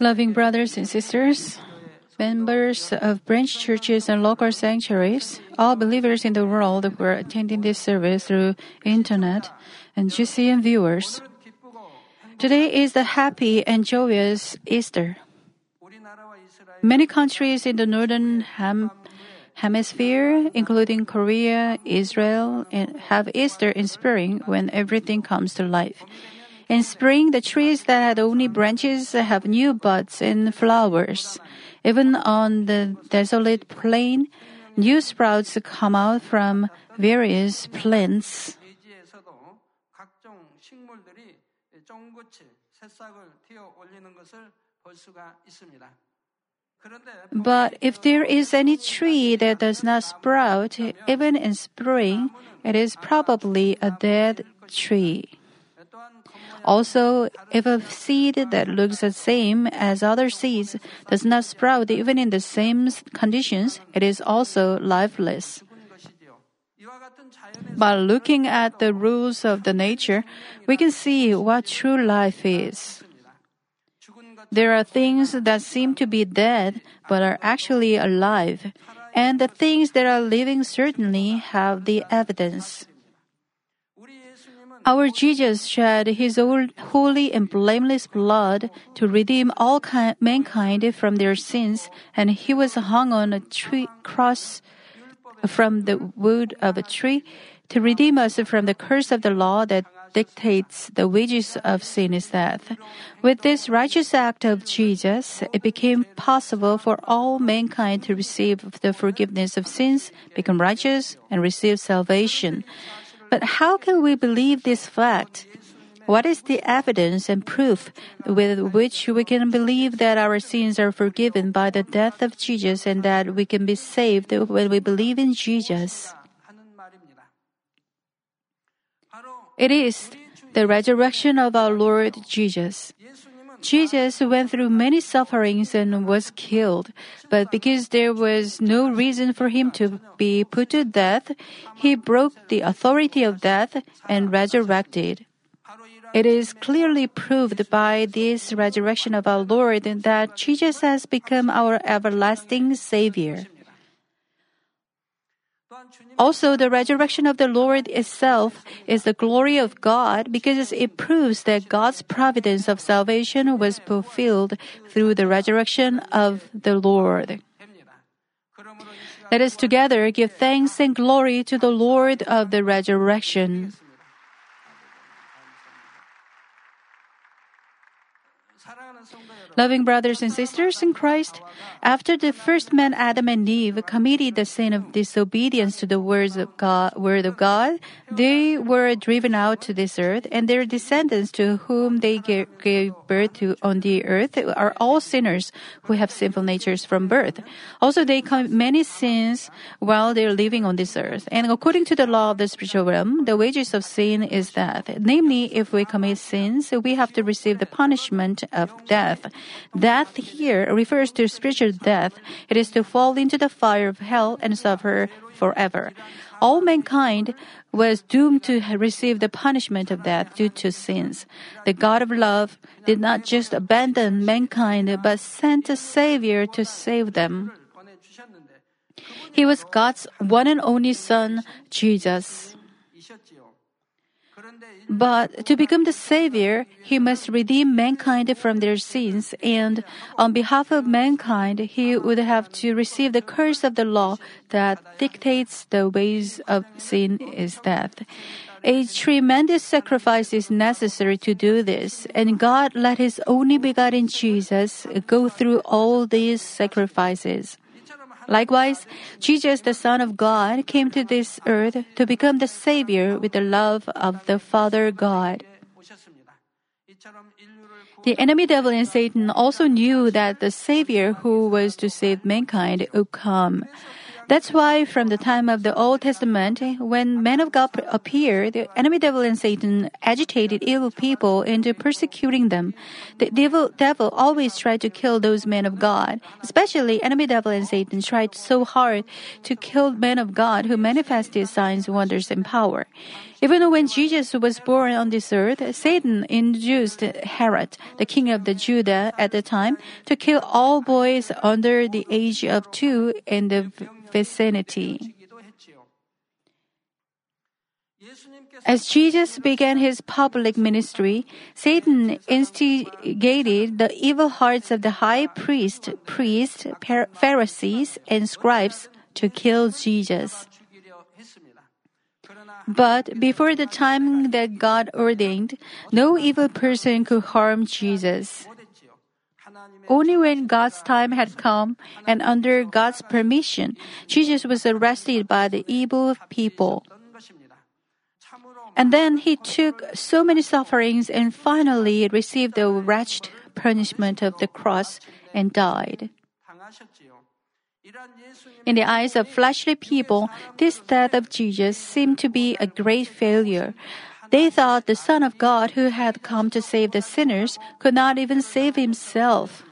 Loving brothers and sisters, members of branch churches and local sanctuaries, all believers in the world who are attending this service through internet, and GCN viewers. Today is the happy and joyous Easter. Many countries in the northern ham- hemisphere, including Korea, Israel, eh, have Easter in spring when everything comes to life. In spring, the trees that had only branches have new buds and flowers. Even on the desolate plain, new sprouts come out from various plants. But if there is any tree that does not sprout, even in spring, it is probably a dead tree. Also, if a seed that looks the same as other seeds does not sprout even in the same conditions, it is also lifeless. By looking at the rules of the nature, we can see what true life is. There are things that seem to be dead but are actually alive, and the things that are living certainly have the evidence. Our Jesus shed his holy and blameless blood to redeem all mankind from their sins, and he was hung on a tree cross from the wood of a tree to redeem us from the curse of the law that dictates the wages of sin is death. With this righteous act of Jesus, it became possible for all mankind to receive the forgiveness of sins, become righteous, and receive salvation. But how can we believe this fact? What is the evidence and proof with which we can believe that our sins are forgiven by the death of Jesus and that we can be saved when we believe in Jesus? It is the resurrection of our Lord Jesus. Jesus went through many sufferings and was killed, but because there was no reason for him to be put to death, he broke the authority of death and resurrected. It is clearly proved by this resurrection of our Lord that Jesus has become our everlasting Savior. Also, the resurrection of the Lord itself is the glory of God because it proves that God's providence of salvation was fulfilled through the resurrection of the Lord. Let us together give thanks and glory to the Lord of the resurrection. Loving brothers and sisters in Christ, after the first man Adam and Eve committed the sin of disobedience to the words of God, word of God, they were driven out to this earth, and their descendants to whom they gave birth to on the earth are all sinners who have sinful natures from birth. Also, they commit many sins while they're living on this earth. And according to the law of the spiritual realm, the wages of sin is death. Namely, if we commit sins, we have to receive the punishment of death. Death here refers to spiritual death. It is to fall into the fire of hell and suffer forever. All mankind was doomed to receive the punishment of death due to sins. The God of love did not just abandon mankind, but sent a Savior to save them. He was God's one and only Son, Jesus. But to become the Savior, He must redeem mankind from their sins, and on behalf of mankind, He would have to receive the curse of the law that dictates the ways of sin is death. A tremendous sacrifice is necessary to do this, and God let His only begotten Jesus go through all these sacrifices. Likewise, Jesus, the Son of God, came to this earth to become the Savior with the love of the Father God. The enemy devil and Satan also knew that the Savior who was to save mankind would come. That's why from the time of the Old Testament, when men of God appeared, the enemy devil and Satan agitated evil people into persecuting them. The devil, devil always tried to kill those men of God. Especially enemy devil and Satan tried so hard to kill men of God who manifested signs, wonders, and power. Even when Jesus was born on this earth, Satan induced Herod, the king of the Judah at the time, to kill all boys under the age of two in the vicinity. As Jesus began his public ministry, Satan instigated the evil hearts of the high priest, priests, Pharisees, and scribes to kill Jesus. But before the time that God ordained, no evil person could harm Jesus. Only when God's time had come and under God's permission, Jesus was arrested by the evil people. And then he took so many sufferings and finally received the wretched punishment of the cross and died. In the eyes of fleshly people, this death of Jesus seemed to be a great failure. They thought the Son of God, who had come to save the sinners, could not even save himself.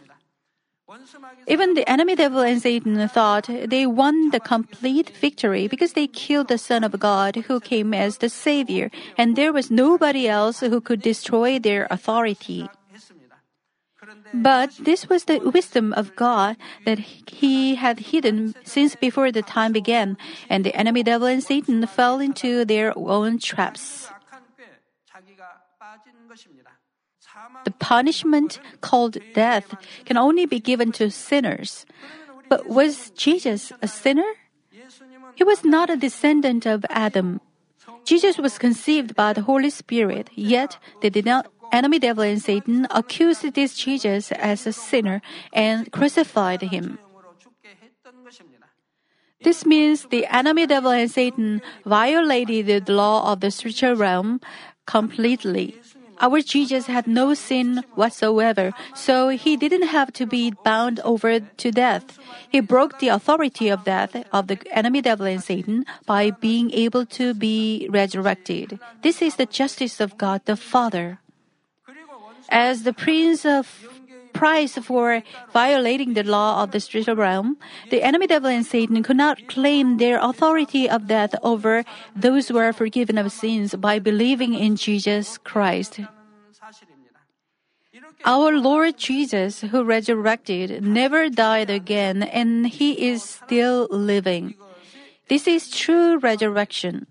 Even the enemy devil and Satan thought they won the complete victory because they killed the Son of God who came as the Savior, and there was nobody else who could destroy their authority. But this was the wisdom of God that He had hidden since before the time began, and the enemy devil and Satan fell into their own traps. The punishment called death can only be given to sinners. But was Jesus a sinner? He was not a descendant of Adam. Jesus was conceived by the Holy Spirit, yet the enemy devil and Satan accused this Jesus as a sinner and crucified him. This means the enemy devil and Satan violated the law of the spiritual realm completely. Our Jesus had no sin whatsoever, so he didn't have to be bound over to death. He broke the authority of death of the enemy devil and Satan by being able to be resurrected. This is the justice of God the Father. As the prince of price for violating the law of the spiritual realm, the enemy devil and Satan could not claim their authority of death over those who are forgiven of sins by believing in Jesus Christ. Our Lord Jesus, who resurrected, never died again, and he is still living. This is true resurrection.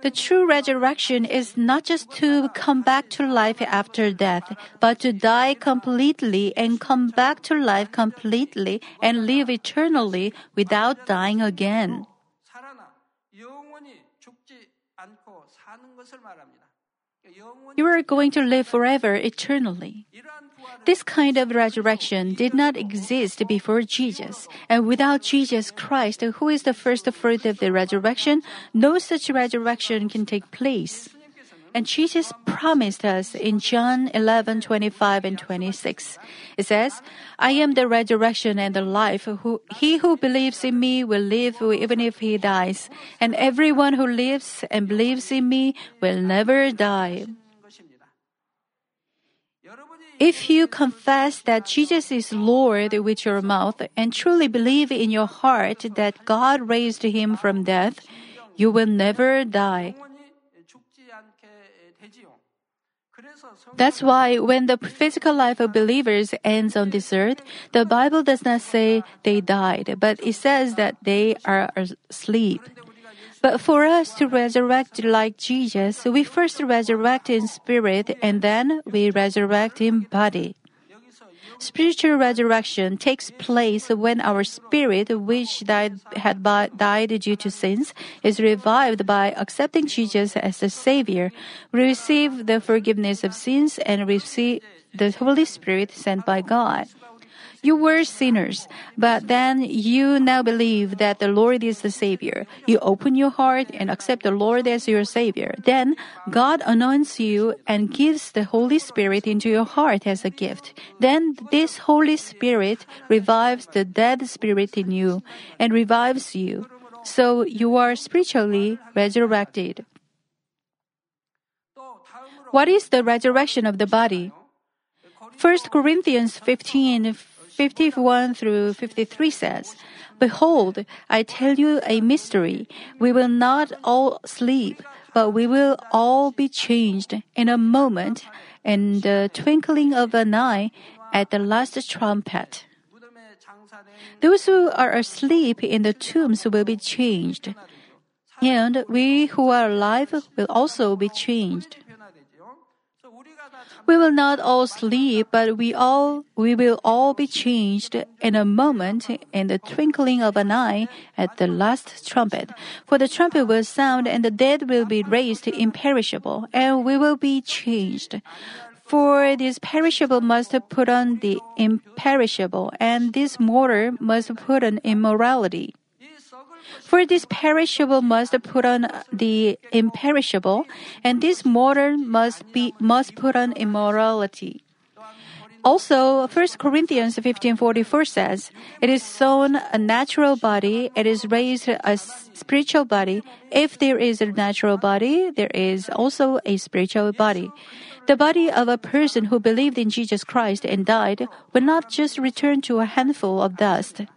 The true resurrection is not just to come back to life after death, but to die completely and come back to life completely and live eternally without dying again. You are going to live forever eternally. This kind of resurrection did not exist before Jesus, and without Jesus Christ, who is the first fruit of the resurrection, no such resurrection can take place. And Jesus promised us in John 11, 25 and 26. It says, I am the resurrection and the life. Who, he who believes in me will live even if he dies. And everyone who lives and believes in me will never die. If you confess that Jesus is Lord with your mouth and truly believe in your heart that God raised him from death, you will never die. That's why when the physical life of believers ends on this earth, the Bible does not say they died, but it says that they are asleep. But for us to resurrect like Jesus, we first resurrect in spirit and then we resurrect in body. Spiritual resurrection takes place when our spirit, which died, had died due to sins, is revived by accepting Jesus as the Savior. We receive the forgiveness of sins and receive the Holy Spirit sent by God. You were sinners, but then you now believe that the Lord is the Savior. You open your heart and accept the Lord as your Savior. Then God anoints you and gives the Holy Spirit into your heart as a gift. Then this Holy Spirit revives the dead spirit in you and revives you. So you are spiritually resurrected. What is the resurrection of the body? 1 Corinthians 15 51 through 53 says, Behold, I tell you a mystery. We will not all sleep, but we will all be changed in a moment, in the twinkling of an eye, at the last trumpet. Those who are asleep in the tombs will be changed, and we who are alive will also be changed. We will not all sleep, but we all we will all be changed in a moment, in the twinkling of an eye, at the last trumpet. For the trumpet will sound, and the dead will be raised imperishable, and we will be changed. For this perishable must put on the imperishable, and this mortal must put on immorality. For this perishable must put on the imperishable, and this mortal must be must put on immorality. Also, 1 Corinthians 15:44 says, "It is sown a natural body, it is raised a spiritual body. If there is a natural body, there is also a spiritual body." The body of a person who believed in Jesus Christ and died will not just return to a handful of dust.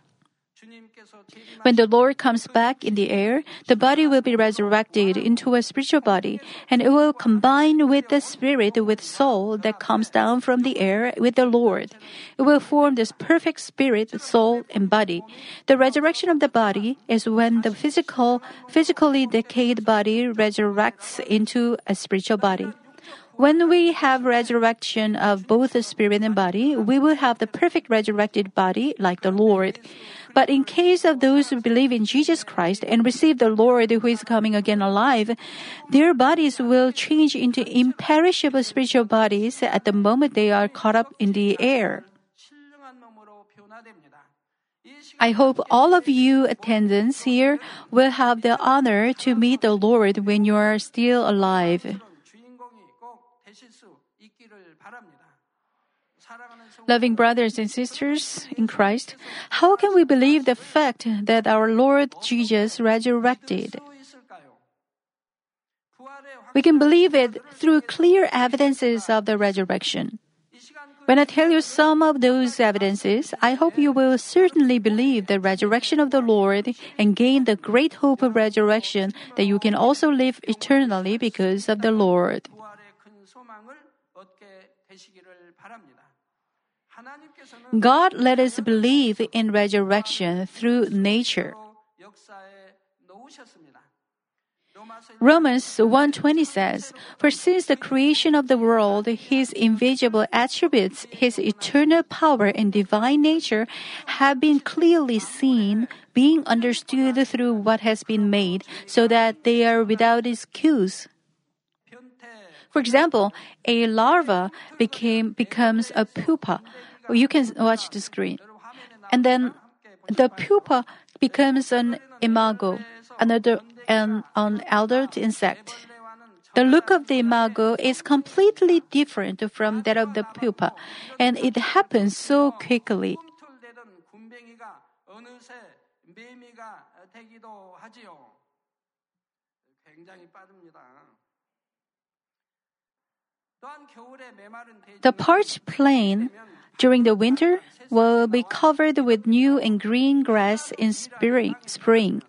When the Lord comes back in the air, the body will be resurrected into a spiritual body, and it will combine with the spirit with soul that comes down from the air with the Lord. It will form this perfect spirit, soul, and body. The resurrection of the body is when the physical, physically decayed body resurrects into a spiritual body. When we have resurrection of both the spirit and body, we will have the perfect resurrected body like the Lord. But in case of those who believe in Jesus Christ and receive the Lord who is coming again alive, their bodies will change into imperishable spiritual bodies at the moment they are caught up in the air. I hope all of you attendants here will have the honor to meet the Lord when you are still alive. Loving brothers and sisters in Christ, how can we believe the fact that our Lord Jesus resurrected? We can believe it through clear evidences of the resurrection. When I tell you some of those evidences, I hope you will certainly believe the resurrection of the Lord and gain the great hope of resurrection that you can also live eternally because of the Lord. God let us believe in resurrection through nature. Romans 1:20 says, "For since the creation of the world, his invisible attributes, his eternal power and divine nature have been clearly seen, being understood through what has been made, so that they are without excuse." For example, a larva became becomes a pupa. You can watch the screen. And then the pupa becomes an imago, another an, an adult insect. The look of the imago is completely different from that of the pupa, and it happens so quickly. The parched plain during the winter will be covered with new and green grass in spring.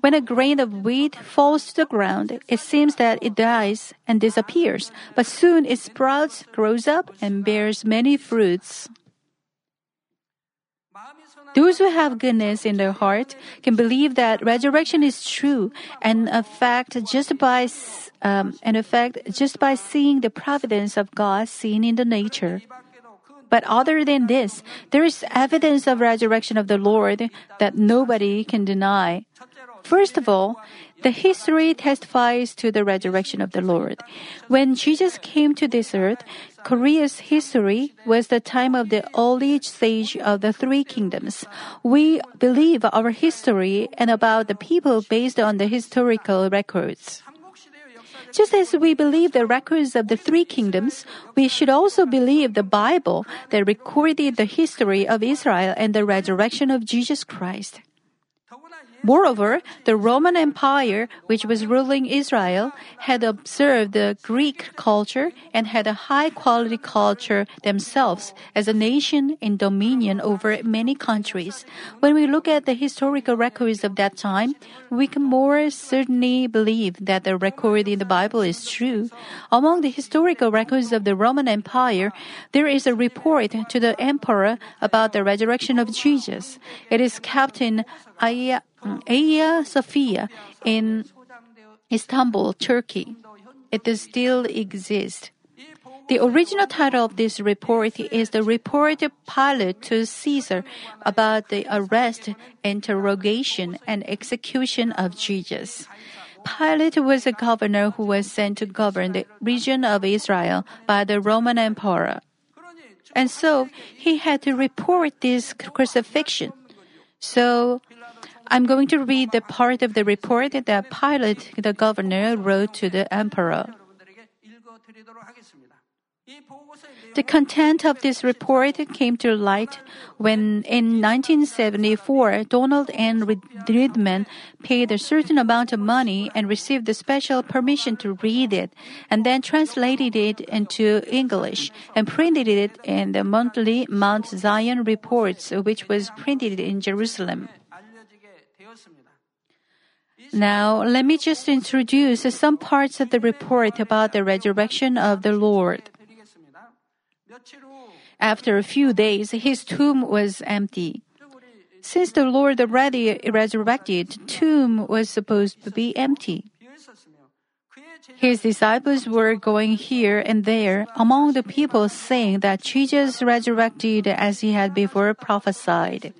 When a grain of wheat falls to the ground, it seems that it dies and disappears, but soon it sprouts, grows up, and bears many fruits. Those who have goodness in their heart can believe that resurrection is true and a fact just by um, an effect just by seeing the providence of God seen in the nature. But other than this, there is evidence of resurrection of the Lord that nobody can deny. First of all, the history testifies to the resurrection of the Lord. When Jesus came to this earth, Korea's history was the time of the early stage of the three kingdoms. We believe our history and about the people based on the historical records. Just as we believe the records of the three kingdoms, we should also believe the Bible that recorded the history of Israel and the resurrection of Jesus Christ. Moreover, the Roman Empire, which was ruling Israel, had observed the Greek culture and had a high quality culture themselves as a nation in dominion over many countries. When we look at the historical records of that time, we can more certainly believe that the record in the Bible is true. Among the historical records of the Roman Empire, there is a report to the emperor about the resurrection of Jesus. It is kept in Mm, Hagia Sophia in Istanbul, Turkey. It still exist. The original title of this report is the report of Pilate to Caesar about the arrest, interrogation, and execution of Jesus. Pilate was a governor who was sent to govern the region of Israel by the Roman emperor. And so he had to report this crucifixion. So I'm going to read the part of the report that Pilate, the governor, wrote to the emperor. The content of this report came to light when, in 1974, Donald N. Riedman paid a certain amount of money and received the special permission to read it, and then translated it into English and printed it in the monthly Mount Zion Reports, which was printed in Jerusalem. Now, let me just introduce some parts of the report about the resurrection of the Lord. After a few days, his tomb was empty. Since the Lord already resurrected, tomb was supposed to be empty. His disciples were going here and there among the people saying that Jesus resurrected as he had before prophesied.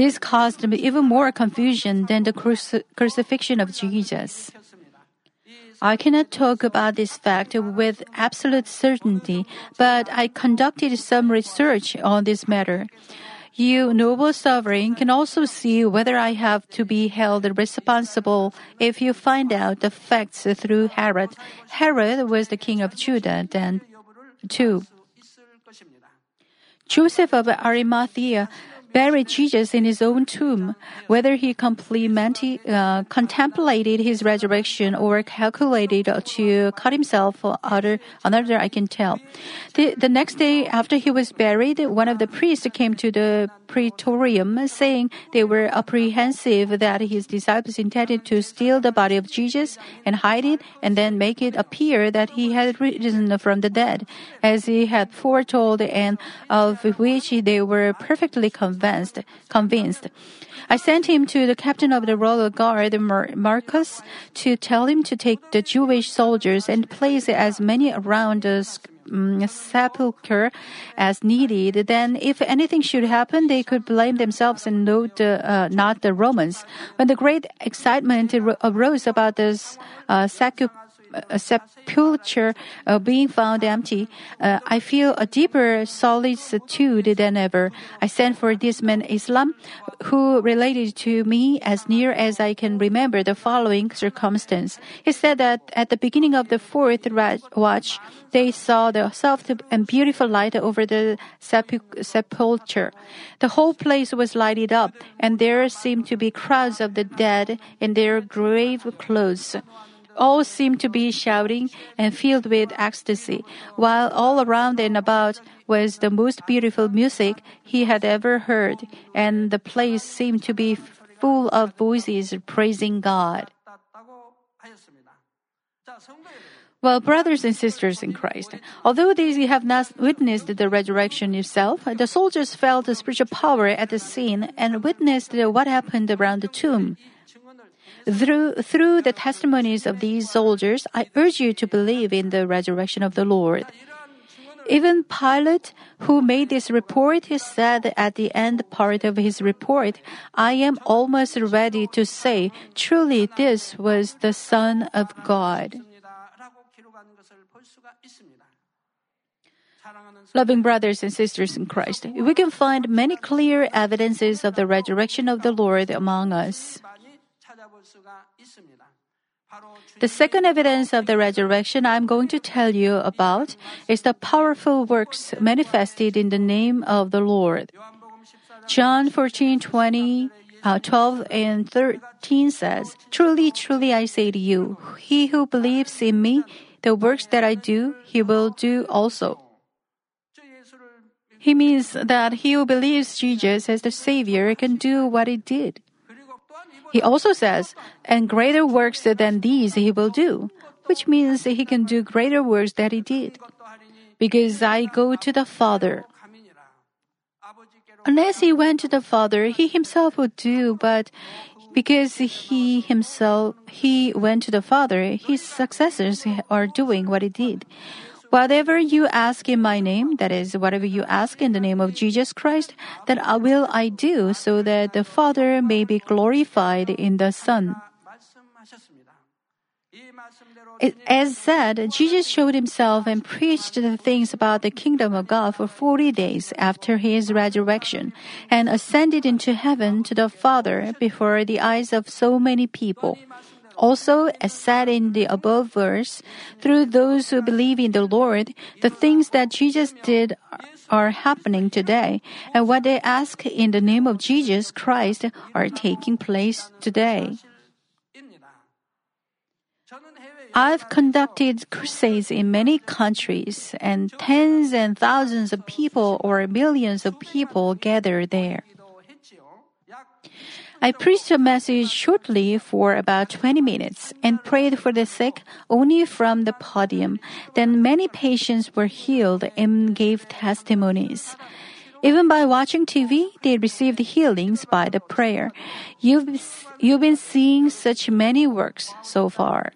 This caused even more confusion than the cruci- crucifixion of Jesus. I cannot talk about this fact with absolute certainty, but I conducted some research on this matter. You, noble sovereign, can also see whether I have to be held responsible if you find out the facts through Herod. Herod was the king of Judah then, too. Joseph of Arimathea buried Jesus in his own tomb. Whether he uh, contemplated his resurrection or calculated to cut himself or other, another I can tell. The, the next day after he was buried, one of the priests came to the praetorium saying they were apprehensive that his disciples intended to steal the body of Jesus and hide it and then make it appear that he had risen from the dead, as he had foretold and of which they were perfectly convinced. Convinced. I sent him to the captain of the royal guard, Mar- Marcus, to tell him to take the Jewish soldiers and place as many around the um, sepulchre as needed, then if anything should happen, they could blame themselves and not the, uh, not the Romans. When the great excitement arose about this uh, sepulchre uh, being found empty, uh, I feel a deeper solicitude than ever. I sent for this man Isham, who related to me as near as I can remember the following circumstance. He said that at the beginning of the fourth watch, they saw the soft and beautiful light over the sepulchre. The whole place was lighted up, and there seemed to be crowds of the dead in their grave clothes all seemed to be shouting and filled with ecstasy, while all around and about was the most beautiful music he had ever heard, and the place seemed to be full of voices praising God. Well, brothers and sisters in Christ, although they have not witnessed the resurrection itself, the soldiers felt the spiritual power at the scene and witnessed what happened around the tomb. Through, through the testimonies of these soldiers, I urge you to believe in the resurrection of the Lord. Even Pilate, who made this report, said at the end part of his report, I am almost ready to say, truly this was the Son of God. Loving brothers and sisters in Christ, we can find many clear evidences of the resurrection of the Lord among us. The second evidence of the resurrection I'm going to tell you about is the powerful works manifested in the name of the Lord. John 14, 20, uh, 12 and 13 says, Truly, truly I say to you, he who believes in me, the works that I do, he will do also. He means that he who believes Jesus as the Savior can do what he did. He also says, and greater works than these he will do, which means that he can do greater works that he did. Because I go to the Father. Unless he went to the Father, he himself would do, but because he himself he went to the Father, his successors are doing what he did. Whatever you ask in my name, that is, whatever you ask in the name of Jesus Christ, that I will I do, so that the Father may be glorified in the Son. As said, Jesus showed himself and preached the things about the kingdom of God for 40 days after his resurrection and ascended into heaven to the Father before the eyes of so many people. Also, as said in the above verse, through those who believe in the Lord, the things that Jesus did are happening today, and what they ask in the name of Jesus Christ are taking place today. I've conducted crusades in many countries, and tens and thousands of people or millions of people gather there. I preached a message shortly for about 20 minutes and prayed for the sick only from the podium. Then many patients were healed and gave testimonies. Even by watching TV, they received healings by the prayer. You've, you've been seeing such many works so far.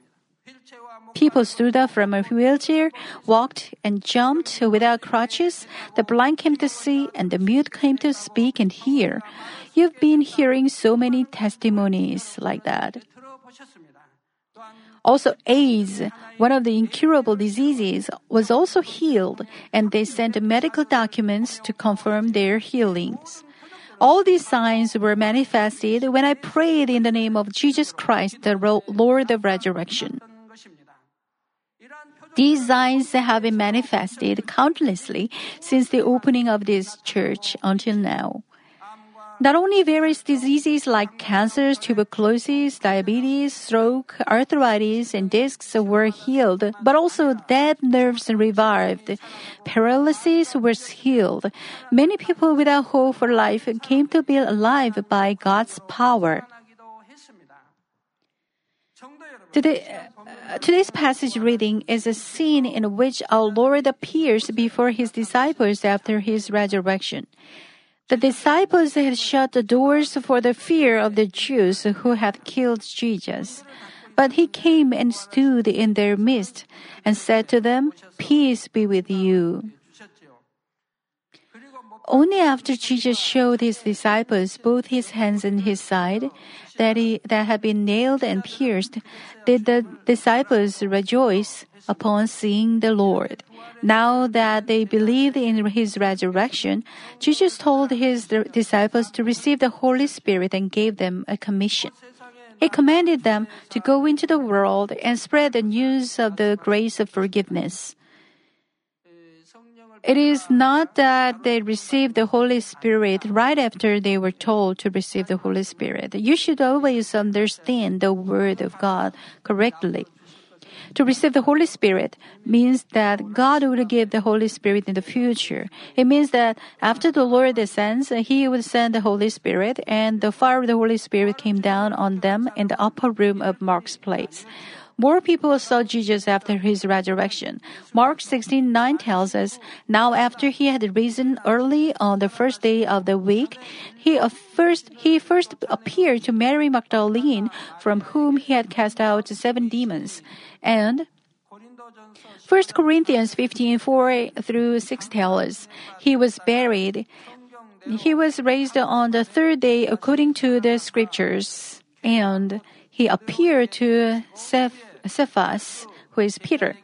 People stood up from a wheelchair, walked and jumped without crutches. The blind came to see and the mute came to speak and hear. You've been hearing so many testimonies like that. Also, AIDS, one of the incurable diseases, was also healed, and they sent medical documents to confirm their healings. All these signs were manifested when I prayed in the name of Jesus Christ, the Lord of resurrection. These signs have been manifested countlessly since the opening of this church until now. Not only various diseases like cancer, tuberculosis, diabetes, stroke, arthritis, and discs were healed, but also dead nerves revived. Paralysis was healed. Many people without hope for life came to be alive by God's power. Today, uh, today's passage reading is a scene in which our Lord appears before his disciples after his resurrection. The disciples had shut the doors for the fear of the Jews who had killed Jesus. But he came and stood in their midst and said to them, Peace be with you. Only after Jesus showed his disciples both his hands and his side, that, he, that had been nailed and pierced, did the disciples rejoice upon seeing the Lord. Now that they believed in his resurrection, Jesus told his disciples to receive the Holy Spirit and gave them a commission. He commanded them to go into the world and spread the news of the grace of forgiveness. It is not that they received the Holy Spirit right after they were told to receive the Holy Spirit. You should always understand the Word of God correctly. To receive the Holy Spirit means that God would give the Holy Spirit in the future. It means that after the Lord descends, He would send the Holy Spirit, and the fire of the Holy Spirit came down on them in the upper room of Mark's place. More people saw Jesus after his resurrection. Mark 16:9 tells us, "Now after he had risen early on the first day of the week, he uh, first he first appeared to Mary Magdalene, from whom he had cast out seven demons, and 1 Corinthians 15 4 through 6 tell us he was buried. He was raised on the third day according to the scriptures, and he appeared to Cephas, who is Peter,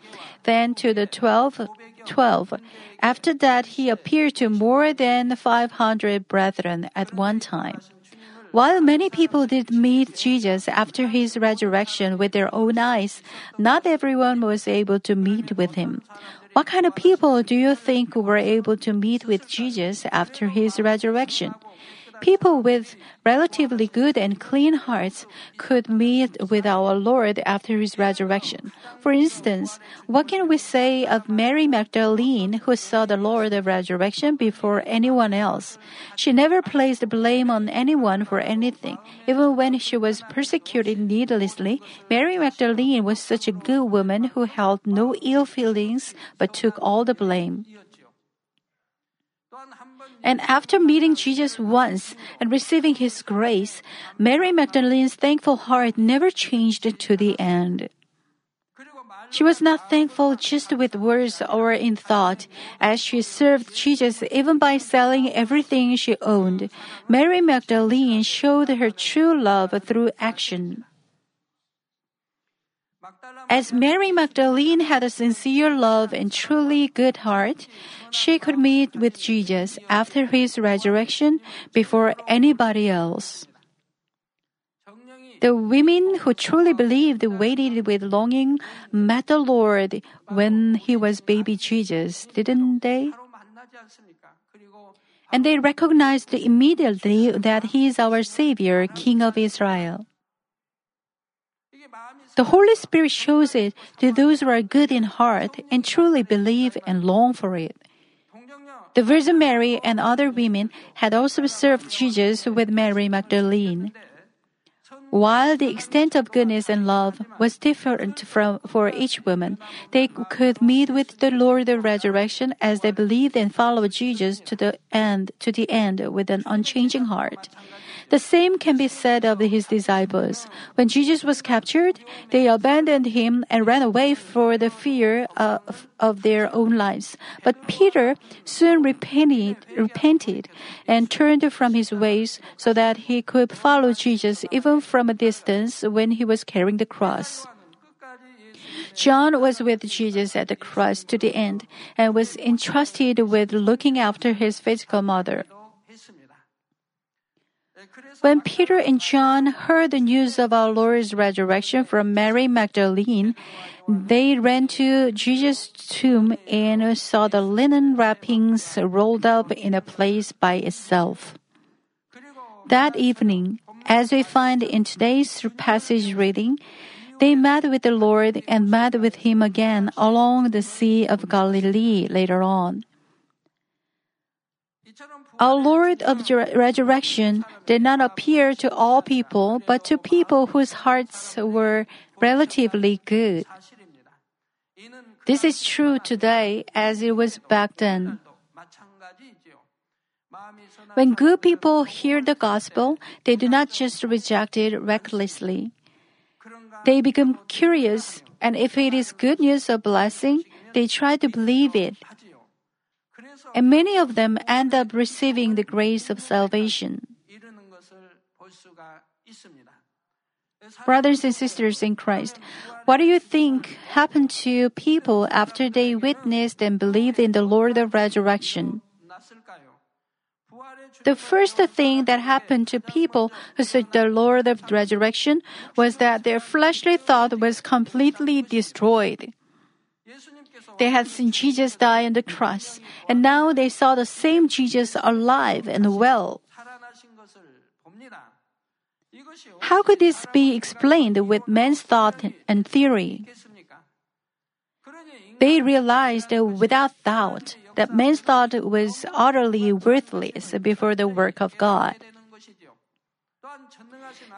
then to the twelve. 12. After that, he appeared to more than 500 brethren at one time. While many people did meet Jesus after his resurrection with their own eyes, not everyone was able to meet with him. What kind of people do you think were able to meet with Jesus after his resurrection? People with relatively good and clean hearts could meet with our Lord after his resurrection. For instance, what can we say of Mary Magdalene who saw the Lord of resurrection before anyone else? She never placed blame on anyone for anything. Even when she was persecuted needlessly, Mary Magdalene was such a good woman who held no ill feelings but took all the blame. And after meeting Jesus once and receiving his grace, Mary Magdalene's thankful heart never changed to the end. She was not thankful just with words or in thought, as she served Jesus even by selling everything she owned. Mary Magdalene showed her true love through action. As Mary Magdalene had a sincere love and truly good heart, she could meet with Jesus after his resurrection before anybody else. The women who truly believed waited with longing met the Lord when he was baby Jesus, didn't they? And they recognized immediately that he is our Savior, King of Israel. The Holy Spirit shows it to those who are good in heart and truly believe and long for it. The Virgin Mary and other women had also served Jesus with Mary Magdalene. While the extent of goodness and love was different from, for each woman, they could meet with the Lord of resurrection as they believed and followed Jesus to the end, to the end with an unchanging heart. The same can be said of his disciples. When Jesus was captured, they abandoned him and ran away for the fear of, of their own lives. But Peter soon repented, repented and turned from his ways so that he could follow Jesus even from a distance when he was carrying the cross. John was with Jesus at the cross to the end and was entrusted with looking after his physical mother. When Peter and John heard the news of our Lord's resurrection from Mary Magdalene, they ran to Jesus' tomb and saw the linen wrappings rolled up in a place by itself. That evening, as we find in today's passage reading, they met with the Lord and met with him again along the Sea of Galilee later on. Our Lord of resurrection did not appear to all people, but to people whose hearts were relatively good. This is true today as it was back then. When good people hear the gospel, they do not just reject it recklessly. They become curious, and if it is good news or blessing, they try to believe it and many of them end up receiving the grace of salvation. Brothers and sisters in Christ, what do you think happened to people after they witnessed and believed in the Lord of resurrection? The first thing that happened to people who saw the Lord of resurrection was that their fleshly thought was completely destroyed. They had seen Jesus die on the cross, and now they saw the same Jesus alive and well. How could this be explained with man's thought and theory? They realized without doubt that man's thought was utterly worthless before the work of God.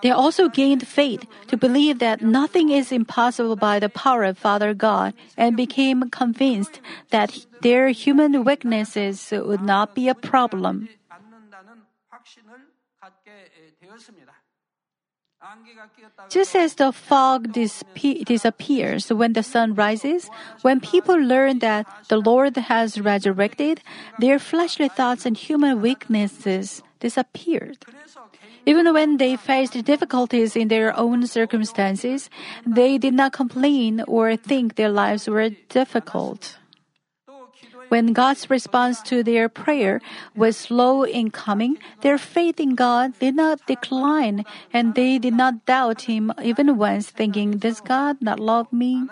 They also gained faith to believe that nothing is impossible by the power of Father God and became convinced that their human weaknesses would not be a problem. Just as the fog dispe- disappears when the sun rises, when people learn that the Lord has resurrected, their fleshly thoughts and human weaknesses disappeared. Even when they faced difficulties in their own circumstances, they did not complain or think their lives were difficult. When God's response to their prayer was slow in coming, their faith in God did not decline, and they did not doubt Him even once, thinking, Does God not love me?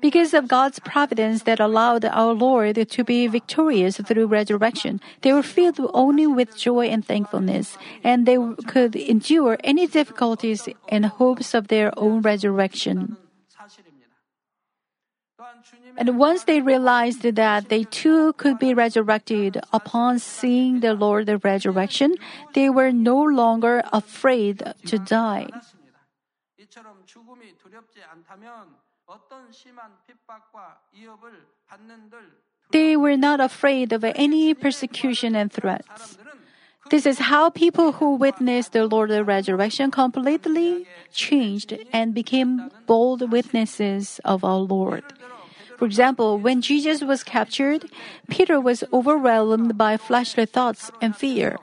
Because of God's providence that allowed our Lord to be victorious through resurrection, they were filled only with joy and thankfulness, and they could endure any difficulties in hopes of their own resurrection. And once they realized that they too could be resurrected upon seeing the Lord's resurrection, they were no longer afraid to die. They were not afraid of any persecution and threats. This is how people who witnessed the Lord's resurrection completely changed and became bold witnesses of our Lord. For example, when Jesus was captured, Peter was overwhelmed by fleshly thoughts and fear.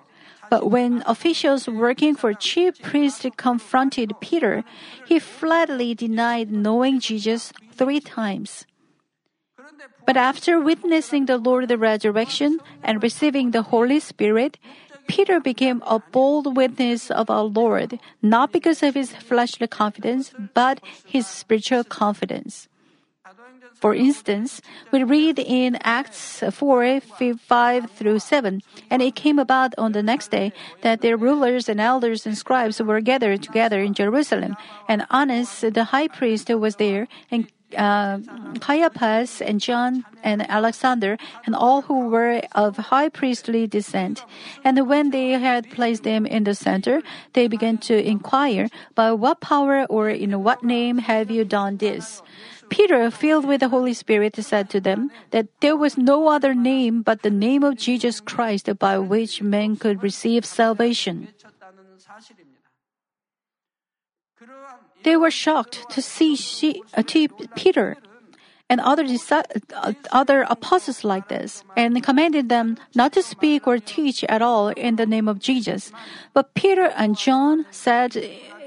But when officials working for chief priests confronted Peter, he flatly denied knowing Jesus three times. But after witnessing the Lord's resurrection and receiving the Holy Spirit, Peter became a bold witness of our Lord, not because of his fleshly confidence, but his spiritual confidence. For instance, we read in Acts 4 5 through 7, and it came about on the next day that their rulers and elders and scribes were gathered together in Jerusalem, and Annas, the high priest, was there, and uh, Caiaphas and John and Alexander and all who were of high priestly descent. And when they had placed them in the center, they began to inquire, By what power or in what name have you done this? Peter, filled with the Holy Spirit, said to them that there was no other name but the name of Jesus Christ by which men could receive salvation. They were shocked to see she, uh, to Peter and other, uh, other apostles like this, and commanded them not to speak or teach at all in the name of Jesus. But Peter and John said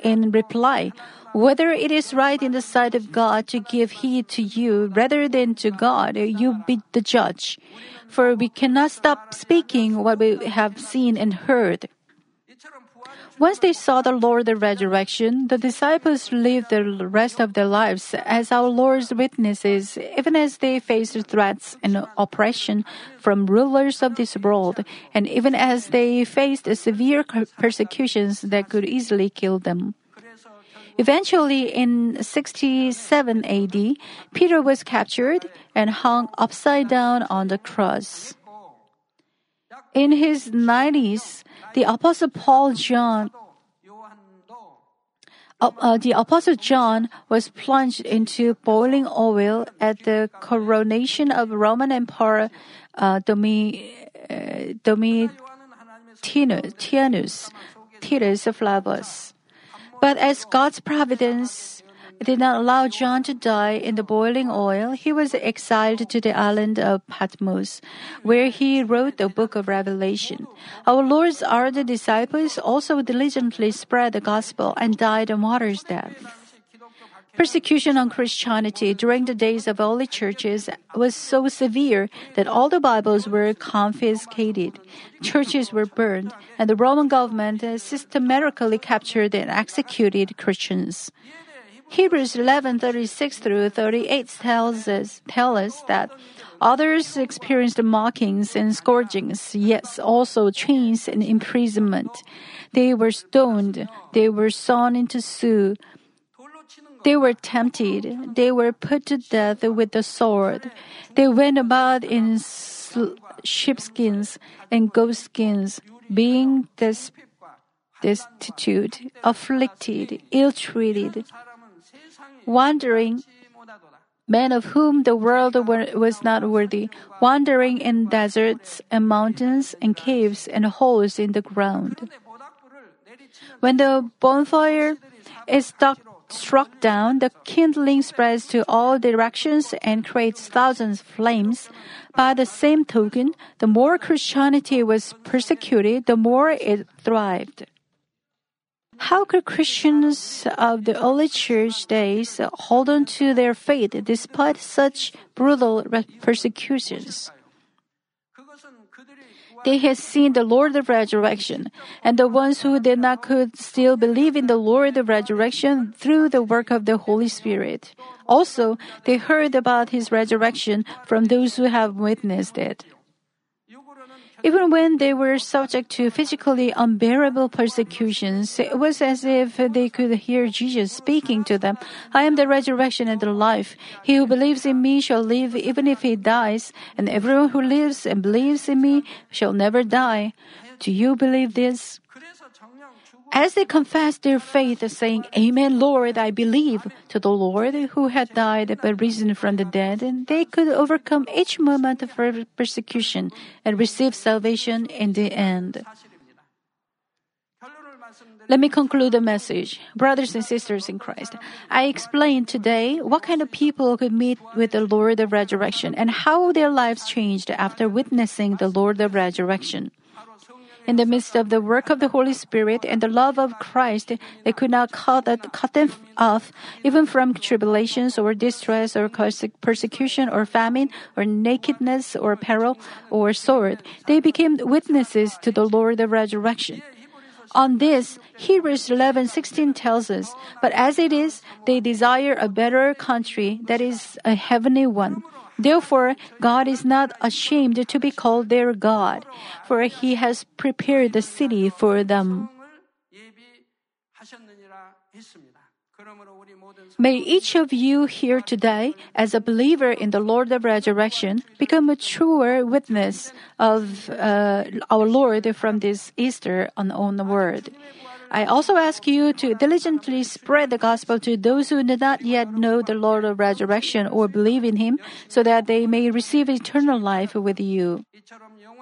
in reply, whether it is right in the sight of God to give heed to you rather than to God, you be the judge. For we cannot stop speaking what we have seen and heard. Once they saw the Lord Lord's resurrection, the disciples lived the rest of their lives as our Lord's witnesses, even as they faced threats and oppression from rulers of this world, and even as they faced severe persecutions that could easily kill them. Eventually, in 67 AD, Peter was captured and hung upside down on the cross. In his 90s, the Apostle Paul John uh, uh, the Apostle John was plunged into boiling oil at the coronation of Roman Emperor uh, Domi, uh, Domitianus Titus Flavius. But as God's providence did not allow John to die in the boiling oil, he was exiled to the island of Patmos, where he wrote the book of Revelation. Our Lord's ardent disciples also diligently spread the gospel and died a martyr's death. Persecution on Christianity during the days of early churches was so severe that all the Bibles were confiscated, churches were burned, and the Roman government systematically captured and executed Christians. Hebrews 11:36 through 38 tells us, tell us that others experienced mockings and scourgings, yes, also chains and imprisonment. They were stoned, they were sawn into two, they were tempted. They were put to death with the sword. They went about in sheepskins and goatskins, being des- destitute, afflicted, ill-treated, wandering, men of whom the world was not worthy, wandering in deserts and mountains and caves and holes in the ground. When the bonfire is stuck, struck down, the kindling spreads to all directions and creates thousands of flames. By the same token, the more Christianity was persecuted, the more it thrived. How could Christians of the early church days hold on to their faith despite such brutal persecutions? They had seen the Lord of resurrection, and the ones who did not could still believe in the Lord of resurrection through the work of the Holy Spirit. Also, they heard about his resurrection from those who have witnessed it. Even when they were subject to physically unbearable persecutions, it was as if they could hear Jesus speaking to them. I am the resurrection and the life. He who believes in me shall live even if he dies, and everyone who lives and believes in me shall never die. Do you believe this? As they confessed their faith, saying, Amen, Lord, I believe, to the Lord who had died but risen from the dead, they could overcome each moment of persecution and receive salvation in the end. Let me conclude the message. Brothers and sisters in Christ, I explained today what kind of people could meet with the Lord of resurrection and how their lives changed after witnessing the Lord of resurrection. In the midst of the work of the Holy Spirit and the love of Christ, they could not cut, cut them off, even from tribulations or distress or persecution or famine or nakedness or peril or sword. They became witnesses to the Lord of resurrection. On this, Hebrews 11:16 tells us, "But as it is, they desire a better country, that is a heavenly one." Therefore, God is not ashamed to be called their God, for he has prepared the city for them. May each of you here today, as a believer in the Lord of Resurrection, become a truer witness of uh, our Lord from this Easter on word. I also ask you to diligently spread the gospel to those who do not yet know the Lord of resurrection or believe in him, so that they may receive eternal life with you.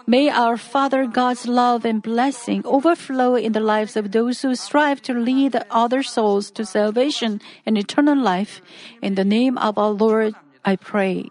May our Father God's love and blessing overflow in the lives of those who strive to lead other souls to salvation and eternal life. In the name of our Lord, I pray.